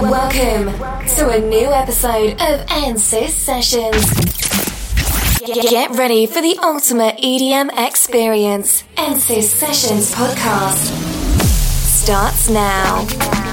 Welcome to a new episode of NSYS Sessions. Get ready for the ultimate EDM experience. NSYS Sessions podcast starts now.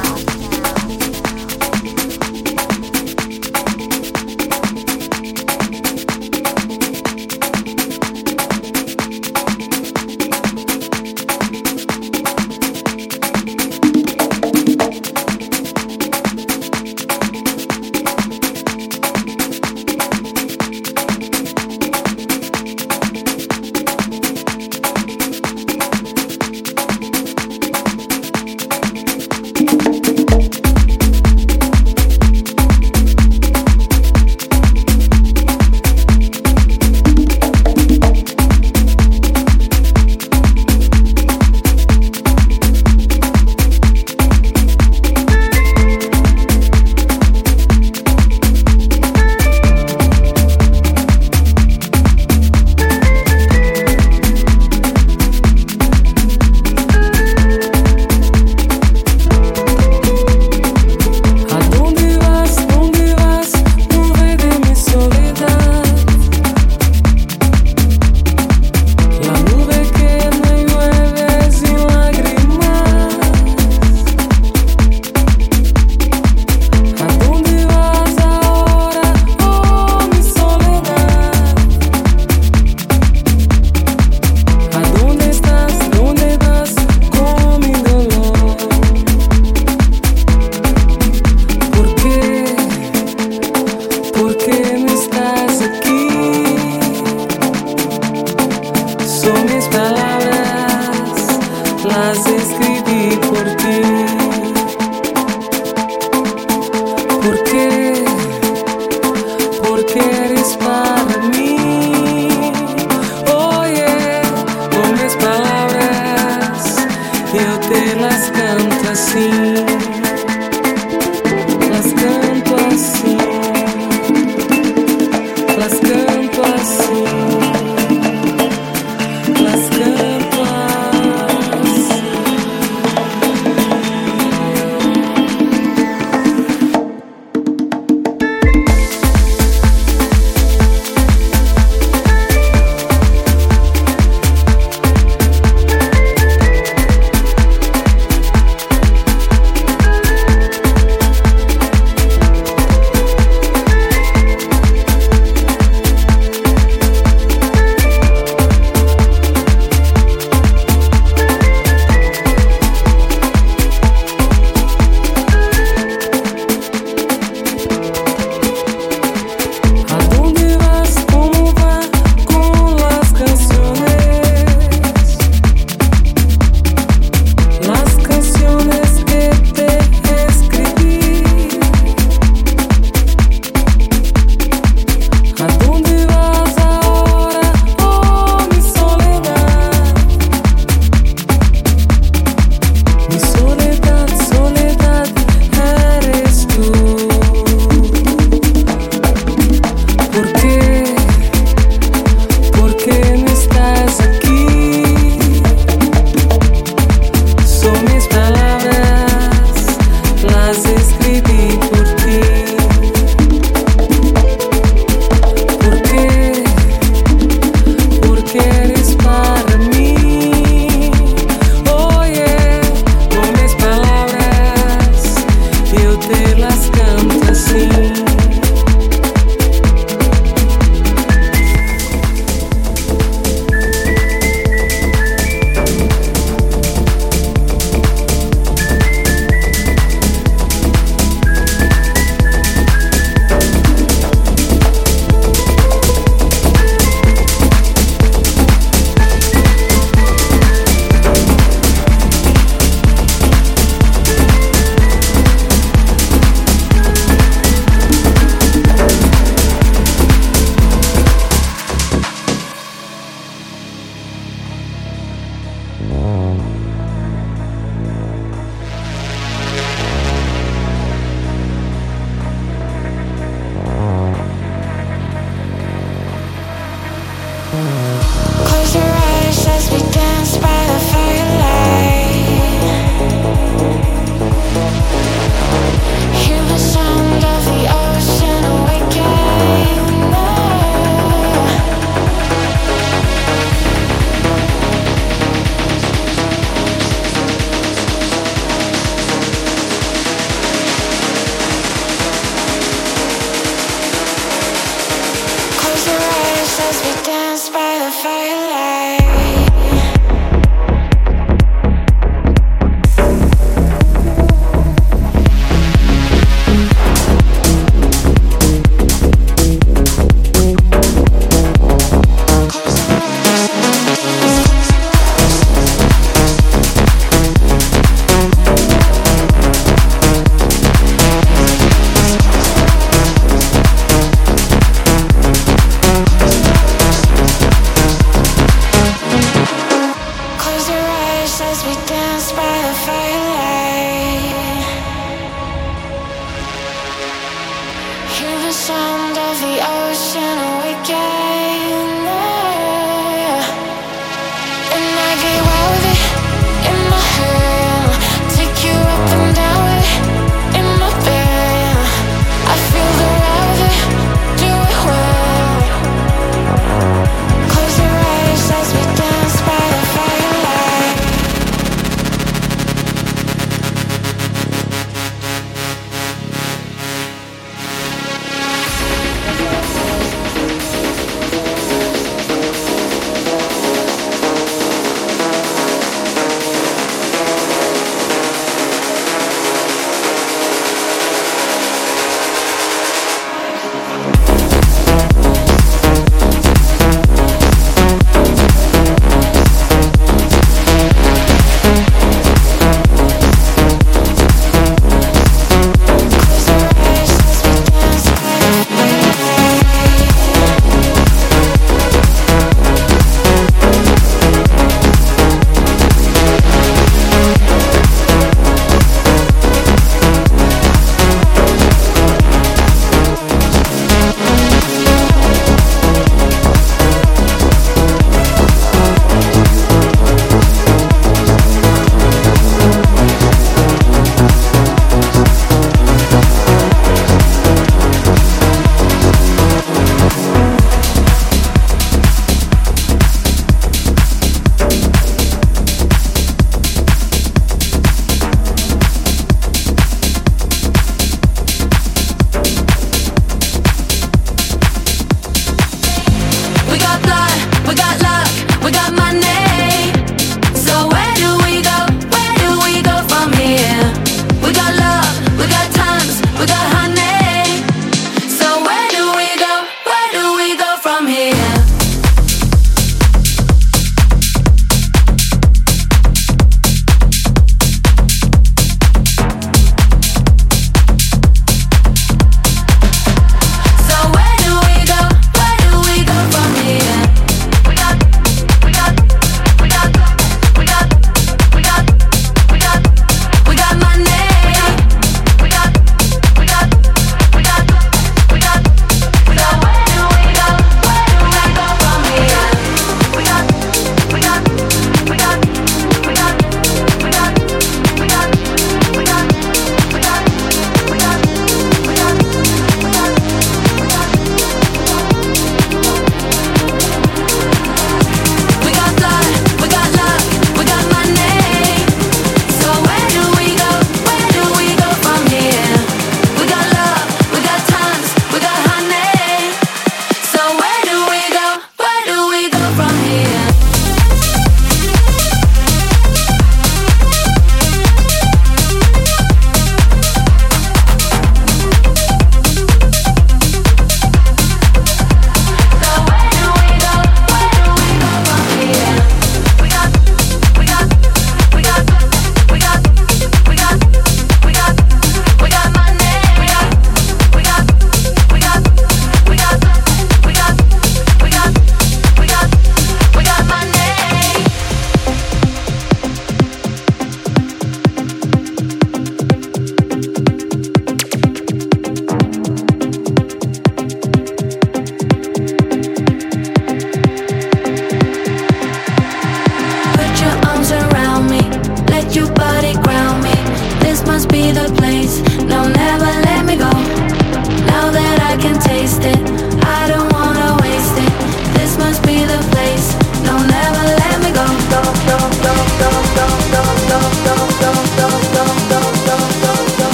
sound of the ocean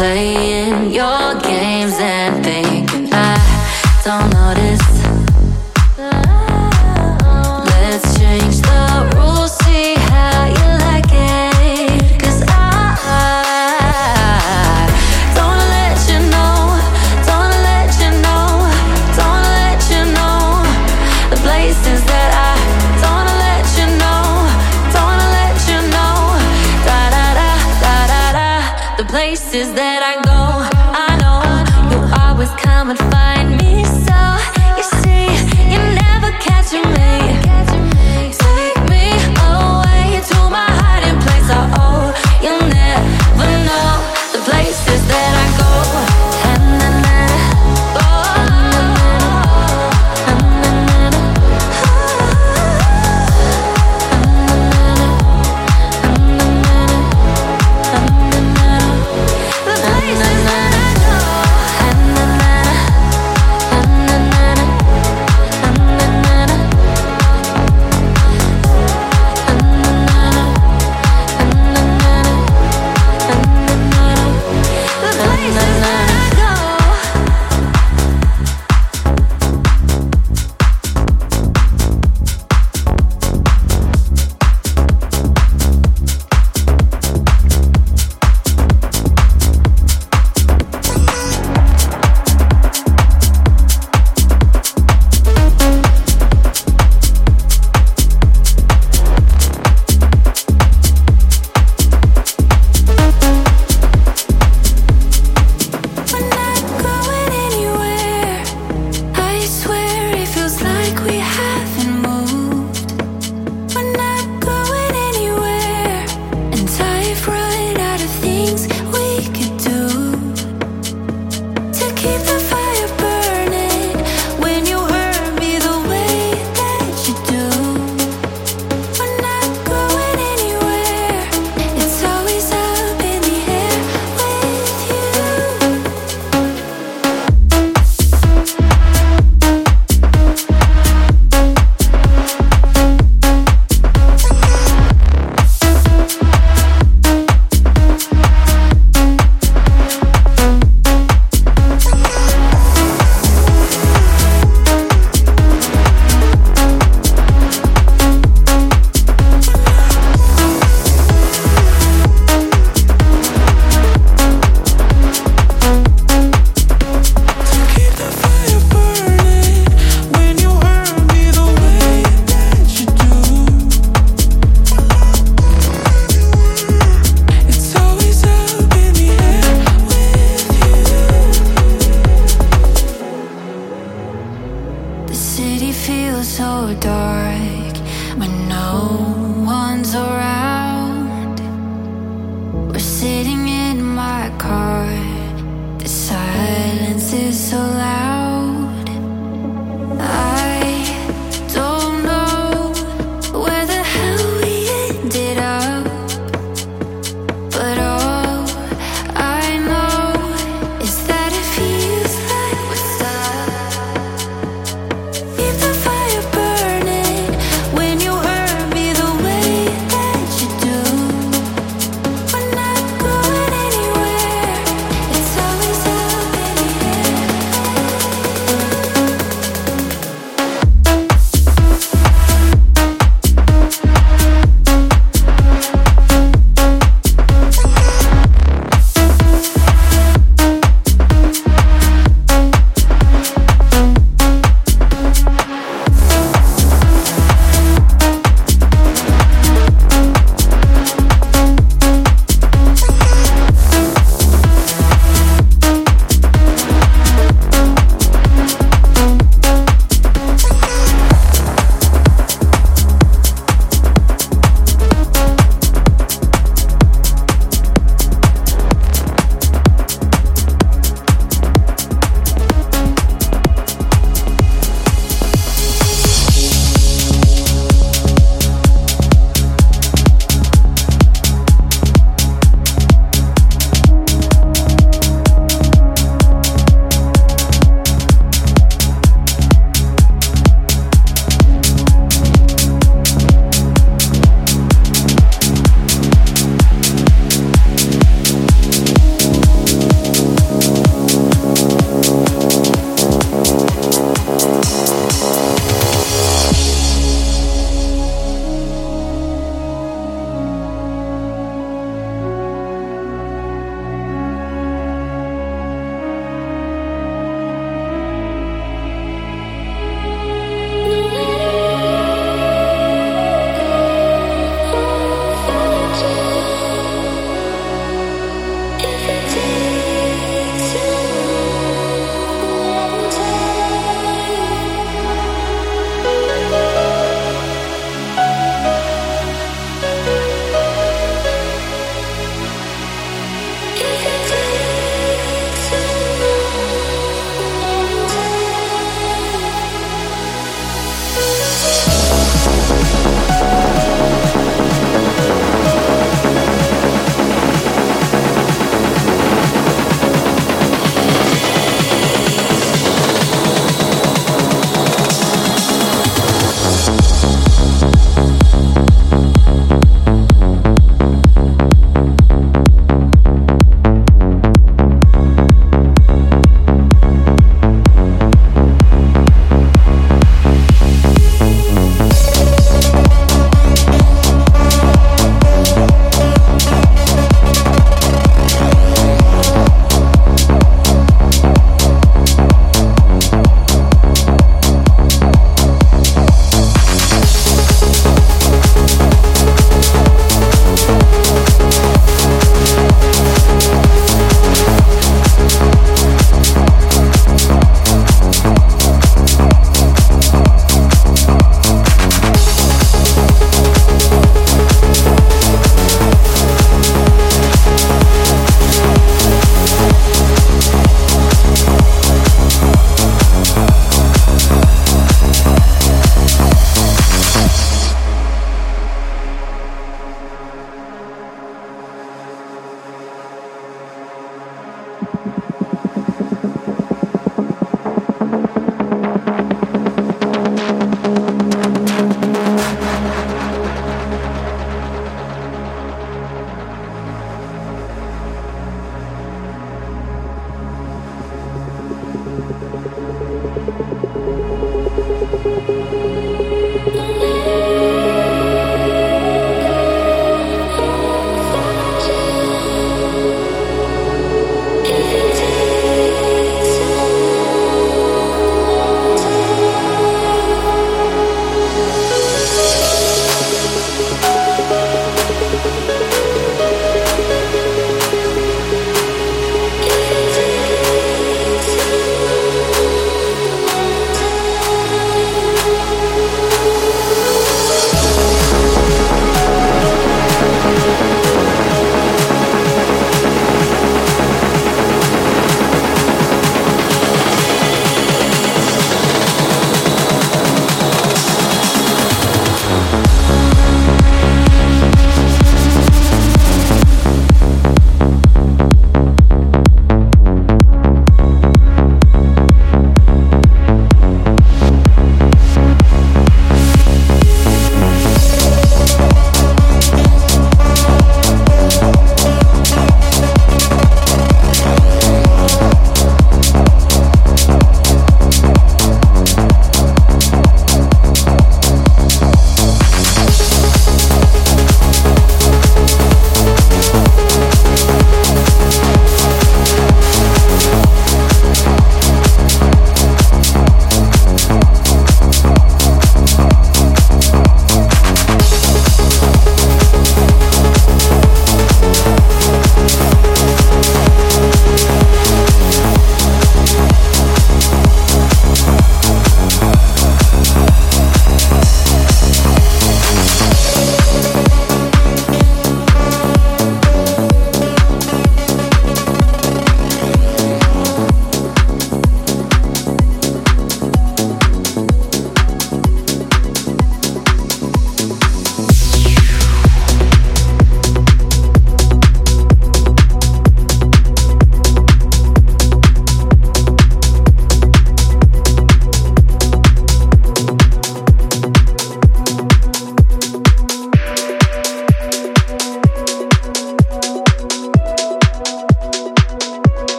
play.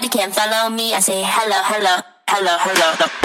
nobody can follow me. I say hello, hello, hello, hello. hello.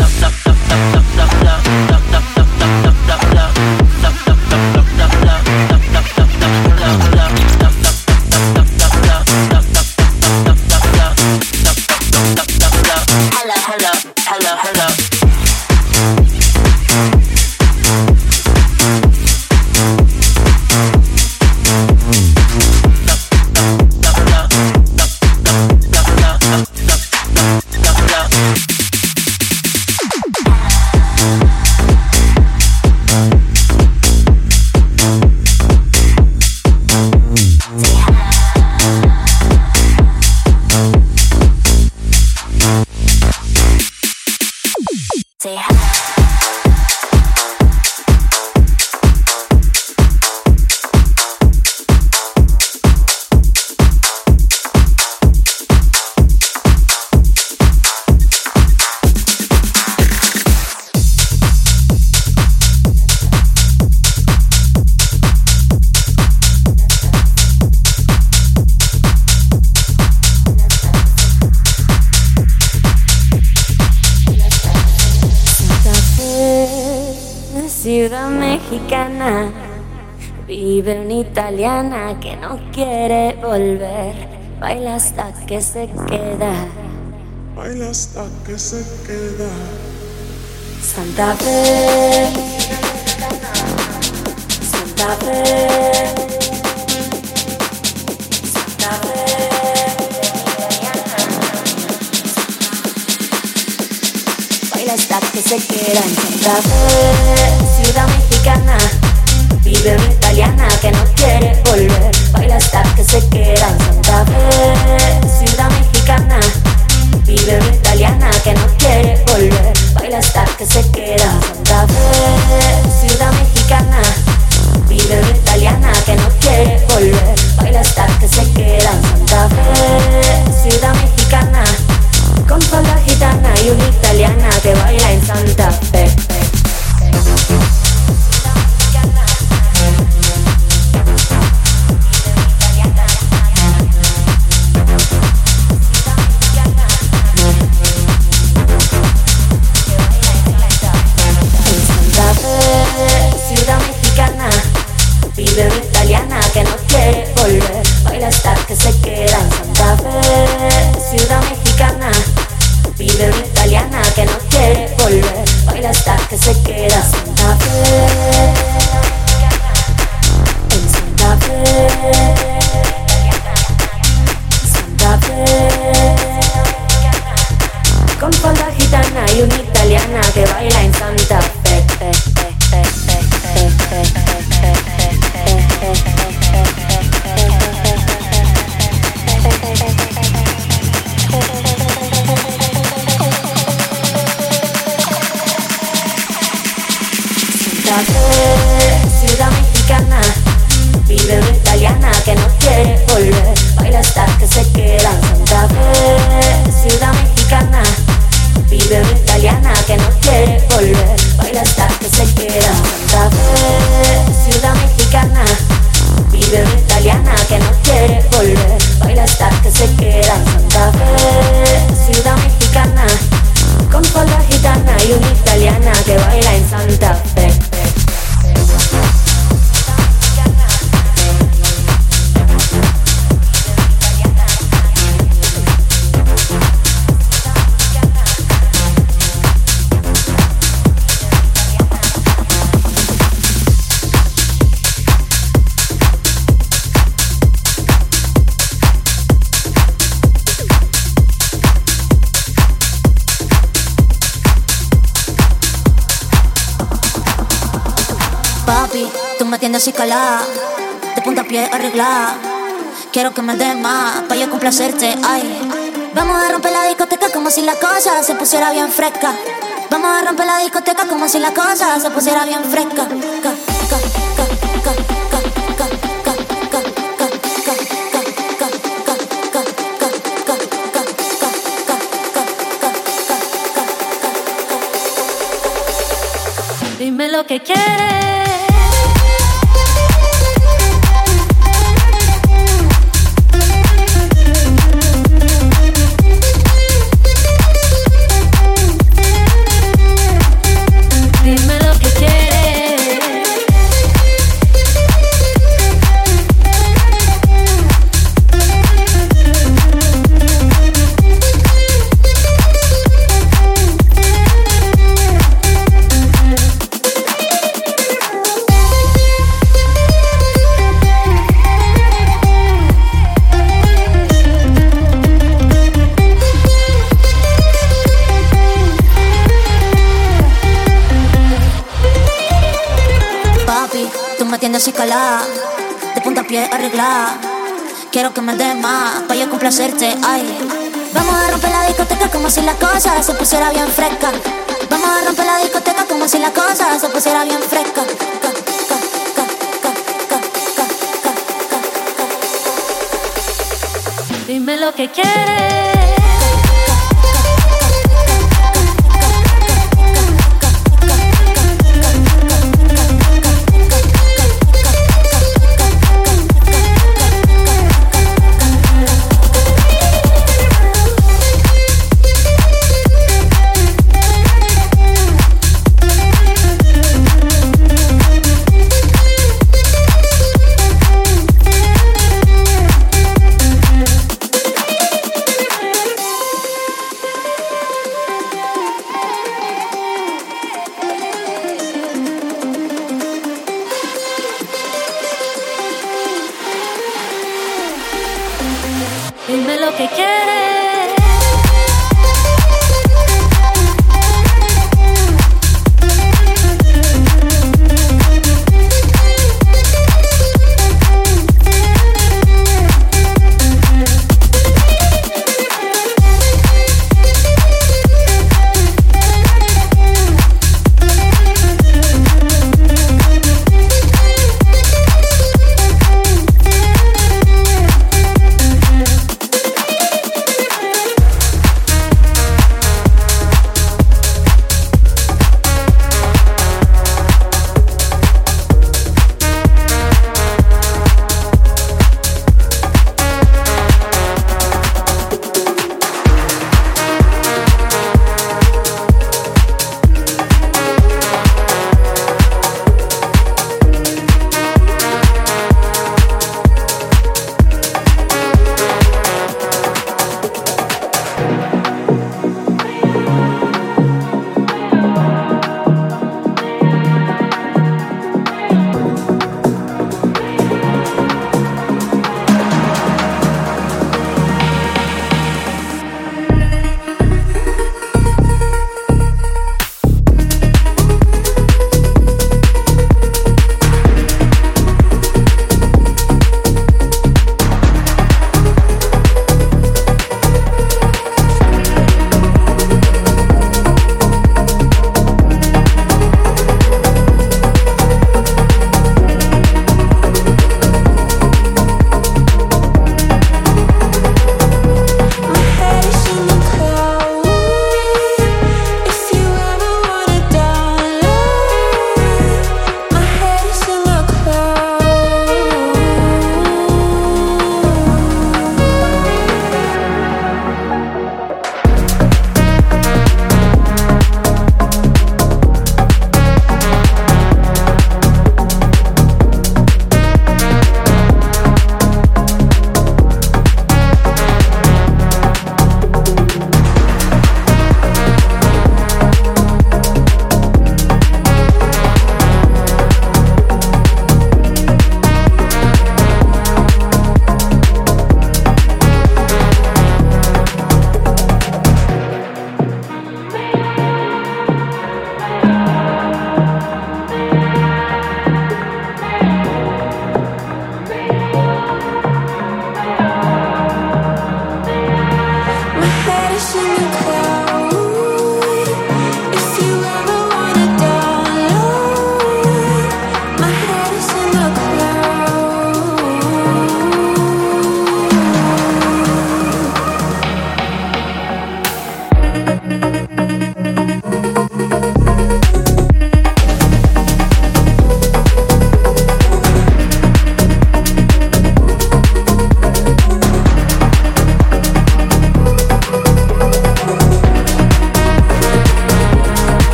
Italiana que no quiere volver. Baila hasta que se queda. Baila hasta que se queda. Santa Fe. Santa Fe. Santa Fe. Baila hasta que se queda en Santa Fe, ciudad mexicana Vive una italiana que no quiere volver. Baila hasta que se queda en Santa Fe, ciudad mexicana. Vive una italiana que no quiere volver. Baila hasta que se queda en Santa Fe, ciudad mexicana. Vive una italiana que no quiere volver. Baila hasta que se queda en Santa Fe, ciudad mexicana. Con falda gitana y una italiana que baila en Santa Fe. piel arreglada. Quiero que me des más para yo complacerte, ay. Vamos a romper la discoteca como si la cosa se pusiera bien fresca. Vamos a romper la discoteca como si la cosa se pusiera bien fresca. Dime lo que quieres. Complacerte, ay. Vamos a romper la discoteca como si la cosa se pusiera bien fresca. Vamos a romper la discoteca como si la cosa se pusiera bien fresca. Ca, ca, ca, ca, ca, ca, ca, ca, Dime lo que quieres.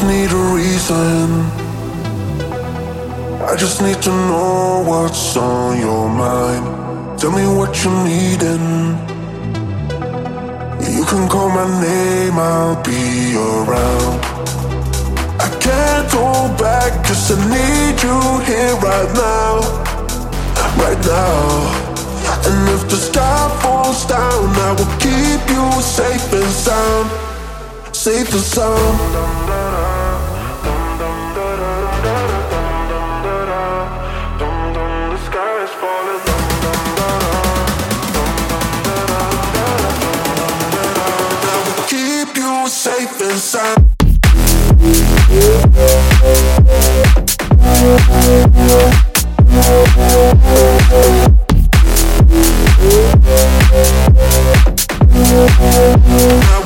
just need a reason. I just need to know what's on your mind. Tell me what you're needing. You can call my name, I'll be around. I can't hold back, cause I need you here right now. Right now. And if the sky falls down, I will keep you safe and sound. Safe and sound. Safe and sound. I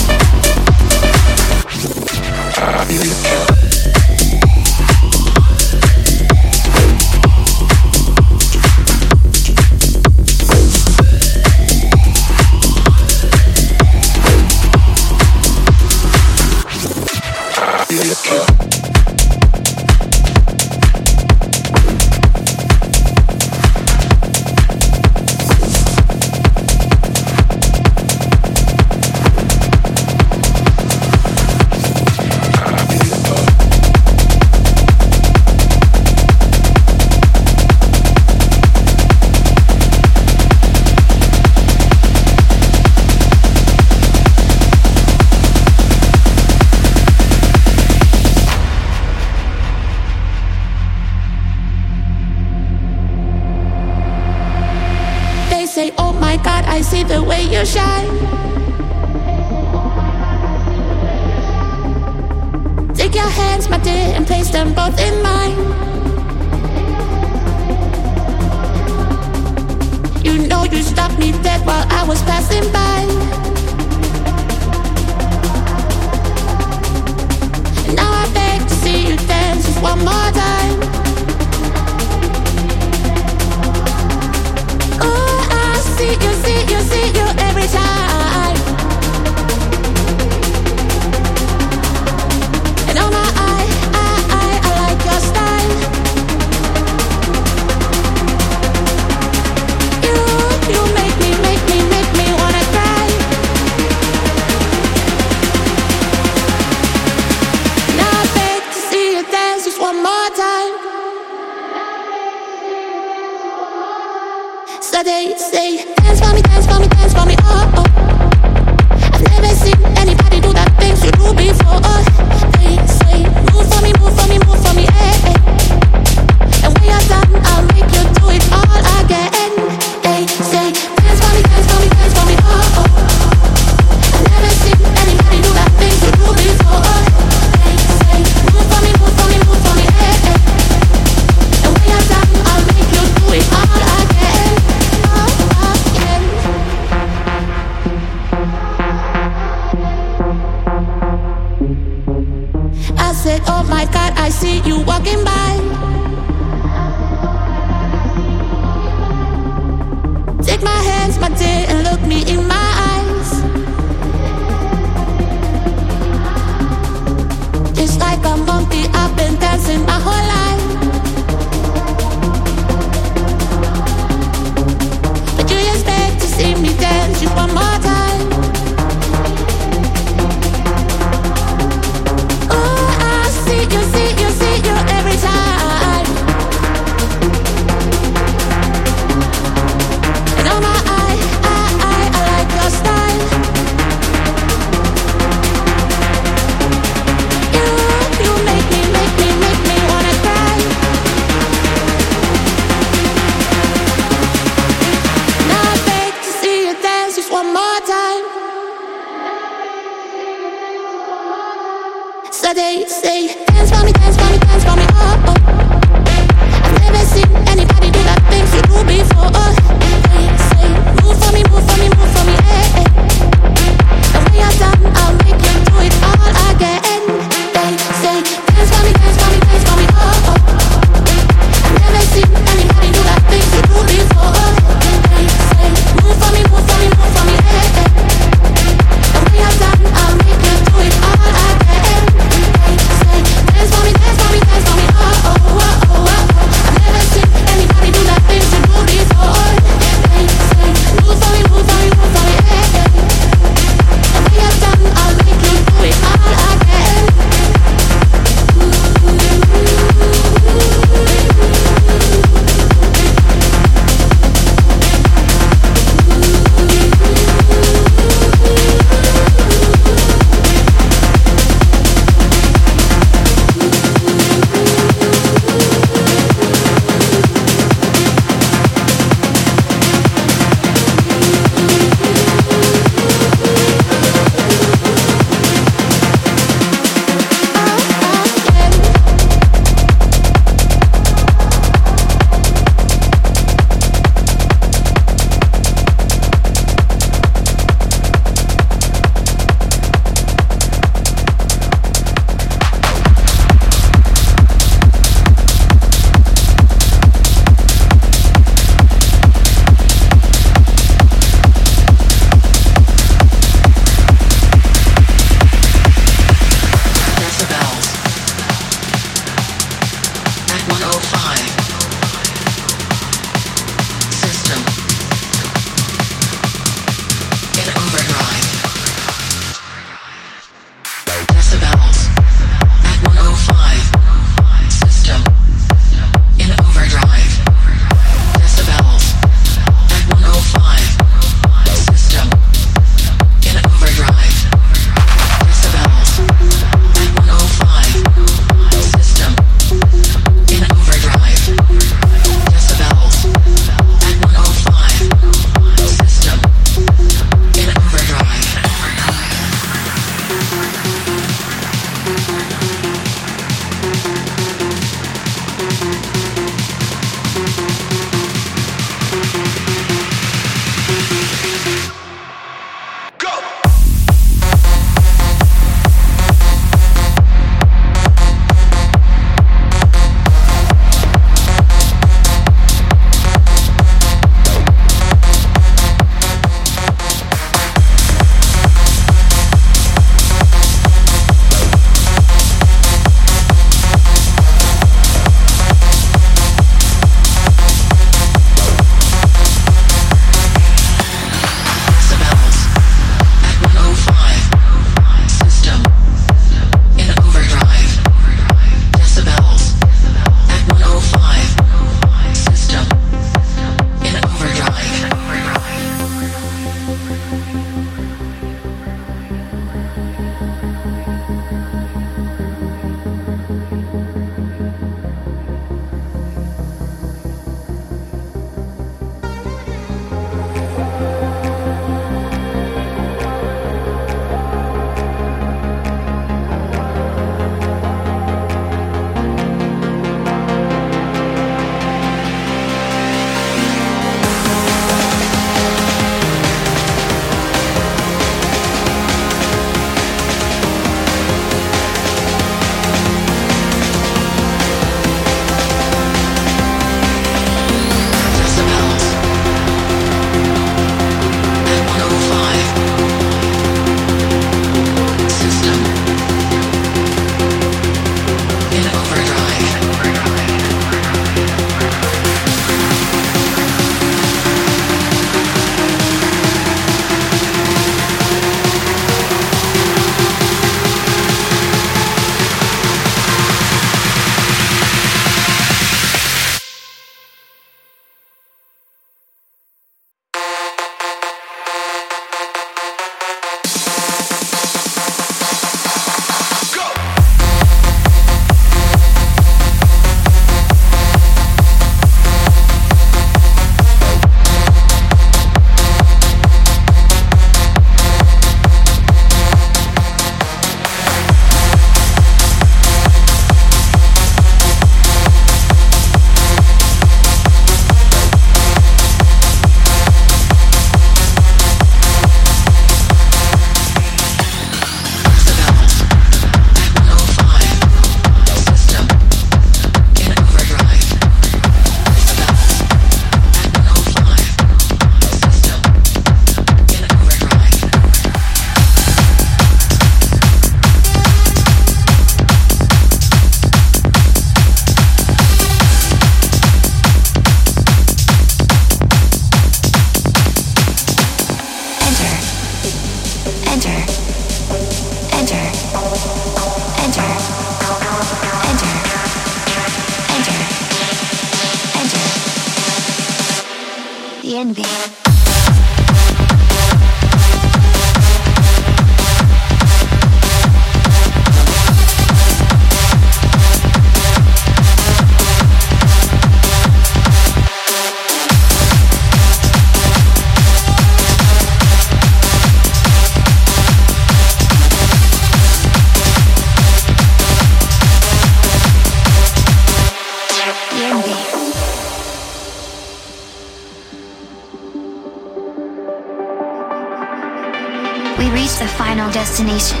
destination.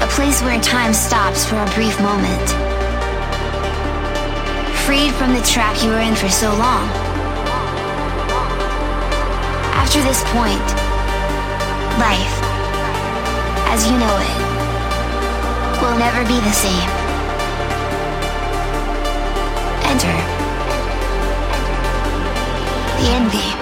A place where time stops for a brief moment. Freed from the trap you were in for so long. After this point, life, as you know it, will never be the same. Enter the envy.